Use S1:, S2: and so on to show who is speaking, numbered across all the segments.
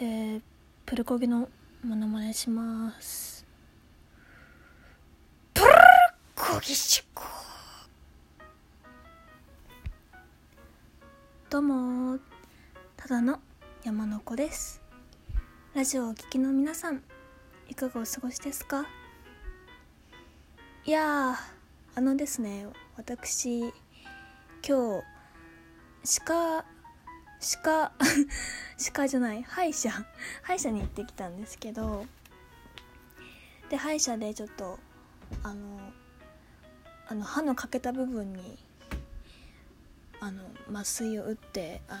S1: えー、プルコギのモノマネします。プルコギシコどうもただの山の子です。ラジオをお聞きの皆さんいかがお過ごしですか？いやあのですね私今日鹿歯科歯科じゃない歯医者歯医者に行ってきたんですけどで歯医者でちょっとあのあの歯の欠けた部分にあの麻酔を打ってあ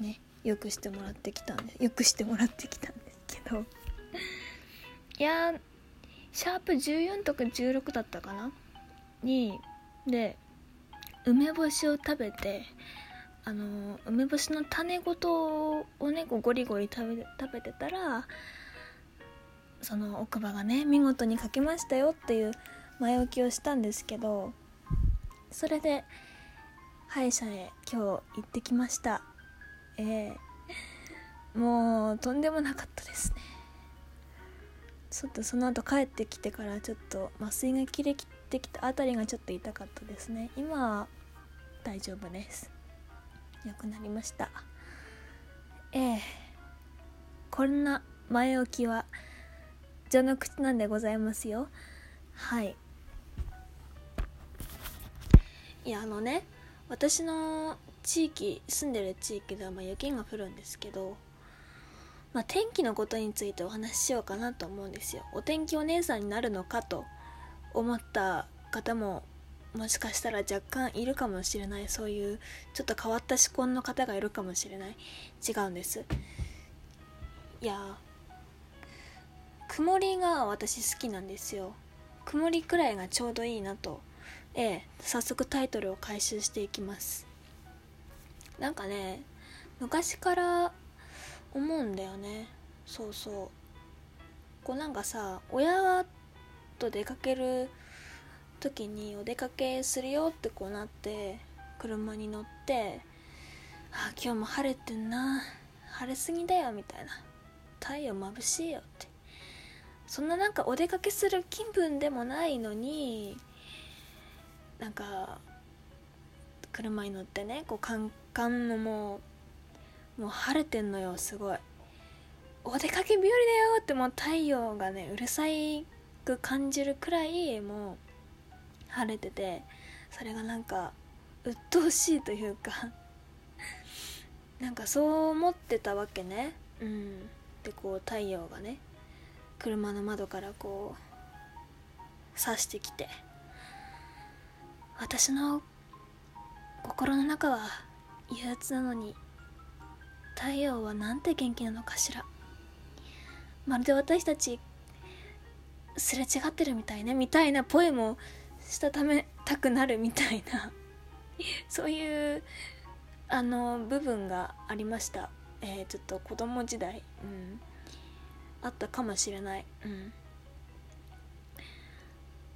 S1: のねよくしてもらってきたんでよくしてもらってきたんですけど。いやシャープ14とか16だったかな？にで梅干しを食べてあの梅干しの種ごとをねこうゴリゴリ食べ食べてたらその奥歯がね見事に描きましたよっていう前置きをしたんですけどそれで歯医者へ今日行ってきました。えー、もうとんでもなかったですね。ちょっとその後帰ってきてからちょっと麻酔が切れきってきたあたりがちょっと痛かったですね。今は大丈夫です。良くなりました。ええ。こんな前置きは序の口なんでございますよ。はい。いやあのね私の地域住んでる地域ではま雪が降るんですけどまあ、天気のことについてお話ししようかなと思うんですよ。お天気お姉さんになるのかと思った方ももしかしたら若干いるかもしれない。そういうちょっと変わった思考の方がいるかもしれない。違うんです。いや曇りが私好きなんですよ。曇りくらいがちょうどいいなと。ええ早速タイトルを回収していきます。なんかね昔から思うんだよね。そうそう。こうなんかさ親と出かける時にお出かけするよってこうなって車に乗ってあ今日も晴れてんな。晴れすぎだよみたいな。太陽眩しいよって。そんななんかお出かけする気分でもないのになんか車に乗ってねこうカンカンのもうもう晴れてんのよすごい。お出かけ日和だよってもう太陽がねうるさいく感じるくらいもう晴れててそれがなんか鬱陶しいというか なんかそう思ってたわけね。うん。でこう太陽がね車の窓からこう刺してきて私の心の中は憂鬱なのに太陽はなんて元気なのかしらまるで私たちすれ違ってるみたいねみたいなポエムをしたためたくなるみたいな そういうあの部分がありました、えー、ちょっと子供時代、うん、あったかもしれない、うん、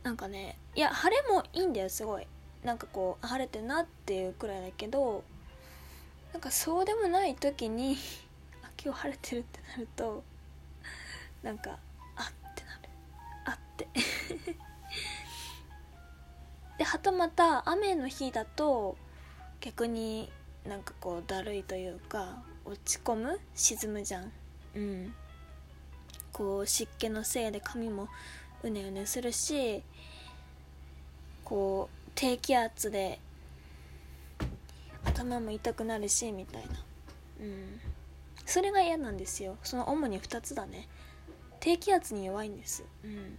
S1: なんかねいや晴れもいいんだよすごい。なんかこう晴れてなっていうくらいだけどなんかそうでもない時に あ今日晴れてるってなるとなんかあってなる。あって。ではたまた雨の日だと逆になんかこうだるいというか落ち込む沈むじゃん。うん。こう湿気のせいで髪もうねうねするしこう低気圧で頭も痛くなるしみたいな。うん。それが嫌なんですよ。その主に2つだね。低気圧に弱いんです。うん。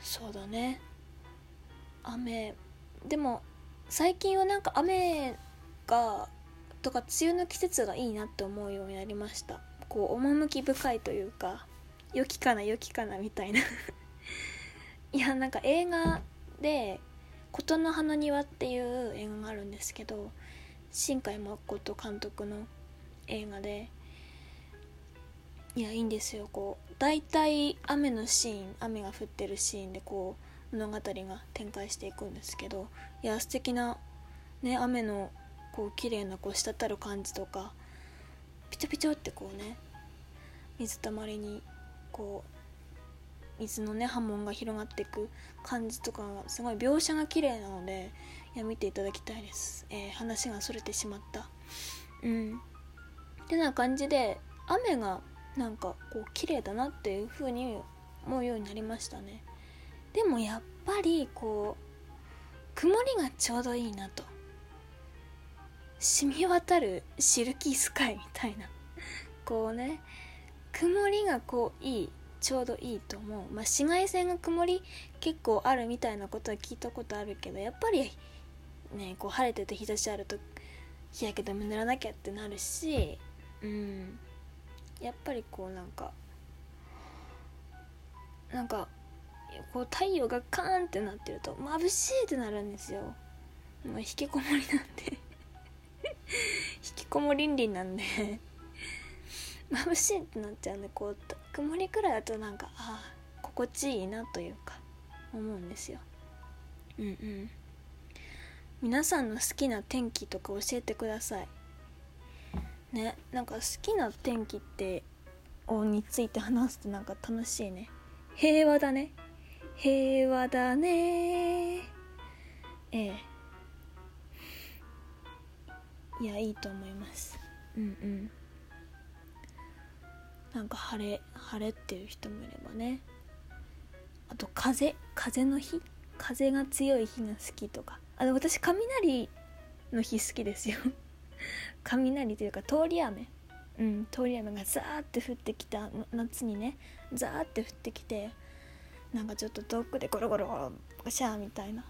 S1: そうだね。雨。でも最近はなんか雨がとか梅雨の季節がいいなって思うようになりました。こう趣深いというか良きかな良きかなみたいな。いやなんか映画で「琴の葉の庭」っていう映画があるんですけど新海誠監督の映画でいやいいんですよ。こう大体雨のシーン雨が降ってるシーンでこう物語が展開していくんですけどいや素敵なね雨のこう綺麗なこう滴る感じとかピチョピチョってこうね水たまりにこう水のね波紋が広がっていく感じとかがすごい描写が綺麗なのでいや見ていただきたいです、えー、話がそれてしまった。うん。ってな感じで雨がなんかこう綺麗だなっていう風に思うようになりましたね。でもやっぱりこう曇りがちょうどいいなと。染み渡るシルキースカイみたいな。こうね曇りがこういいちょうどいいと思う。まあ紫外線が曇り結構あるみたいなことは聞いたことあるけどやっぱりねこう晴れてて日差しあると日焼け止め塗らなきゃってなるしうん。やっぱりこうなんかなんかこう太陽がカーンってなってると眩しいってなるんですよ。もう引きこもりなんで。引きこもりんりんなんで。眩しいってなっちゃうんでこう曇りくらいだとなんかああ心地いいなというか思うんですよ。うんうん。皆さんの好きな天気とか教えてください。ねなんか好きな天気ってをについて話すとなんか楽しいね。平和だね。平和だね。ええ。いやいいと思います。うんうん。なんか晴れ晴れっていう人もいればね。あと風風の日？風が強い日が好きとか。あの私雷の日好きですよ。雷というか通り雨。うん通り雨がザーって降ってきた夏にねザーって降ってきてなんかちょっと遠くでゴロゴロゴロシャーみたいな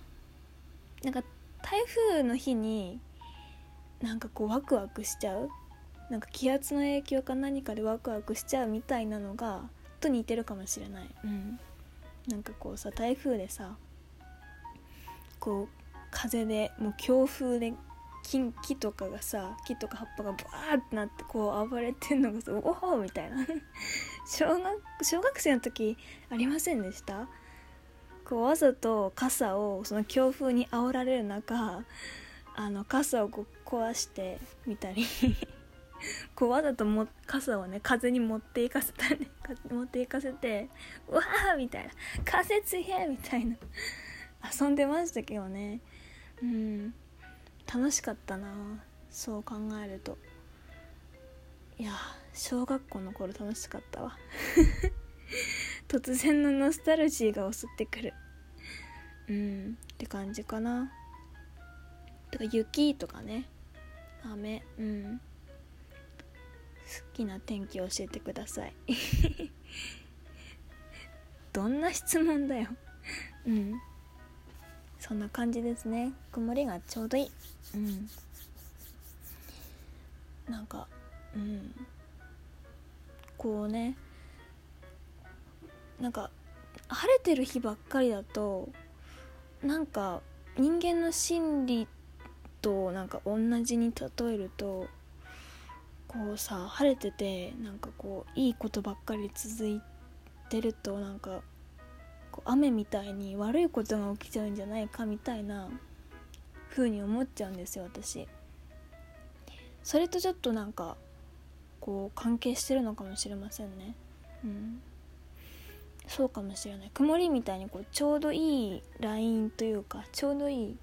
S1: なんか台風の日になんかこうワクワクしちゃうなんか気圧の影響か何かでワクワクしちゃうみたいなのがと似てるかもしれないうんなんかこうさ台風でさこう風でもう強風で木木とかがさ木とか葉っぱがバーってなってこう暴れてんのがさ おおみたいな 小学小学生の時ありませんでした？こうわざと傘をその強風に煽られる中あの傘をこう壊してみたり こうわざとも傘をね風に持っていかせたね持っていかせて「うわー!」みたいな「風強い!」みたいな遊んでましたけどねうん楽しかったなそう考えると。いや小学校の頃楽しかったわ。突然のノスタルジーが襲ってくる。うんって感じかな。とか雪とかね。雨。うん。好きな天気教えてください。どんな質問だよ。うん。そんな感じですね。曇りがちょうどいい。うん。なんかうん。こうね。なんか晴れてる日ばっかりだとなんか人間の心理となんか同じに例えるとこうさ晴れててなんかこういいことばっかり続いてるとなんかこう雨みたいに悪いことが起きちゃうんじゃないかみたいな風に思っちゃうんですよ私。それとちょっとなんかこう関係してるのかもしれませんね。うん。そうかもしれない。曇りみたいにこうちょうどいいラインというかちょうどいい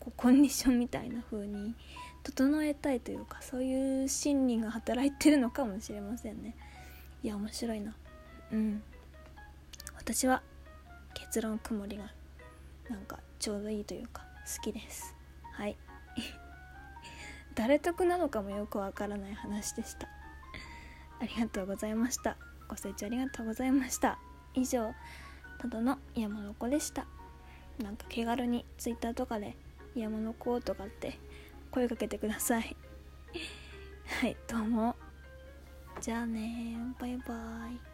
S1: こうコンディションみたいな風に整えたいというかそういう心理が働いてるのかもしれませんね。いや面白いな。うん。私は結論曇りがなんかちょうどいいというか好きです。はい。誰得なのかもよくわからない話でした。ありがとうございました。ご清聴ありがとうございました。以上ただの山の子でした。なんか気軽に Twitter とかで山の子とかって声かけてください。はいどうも。じゃあねバイバイ。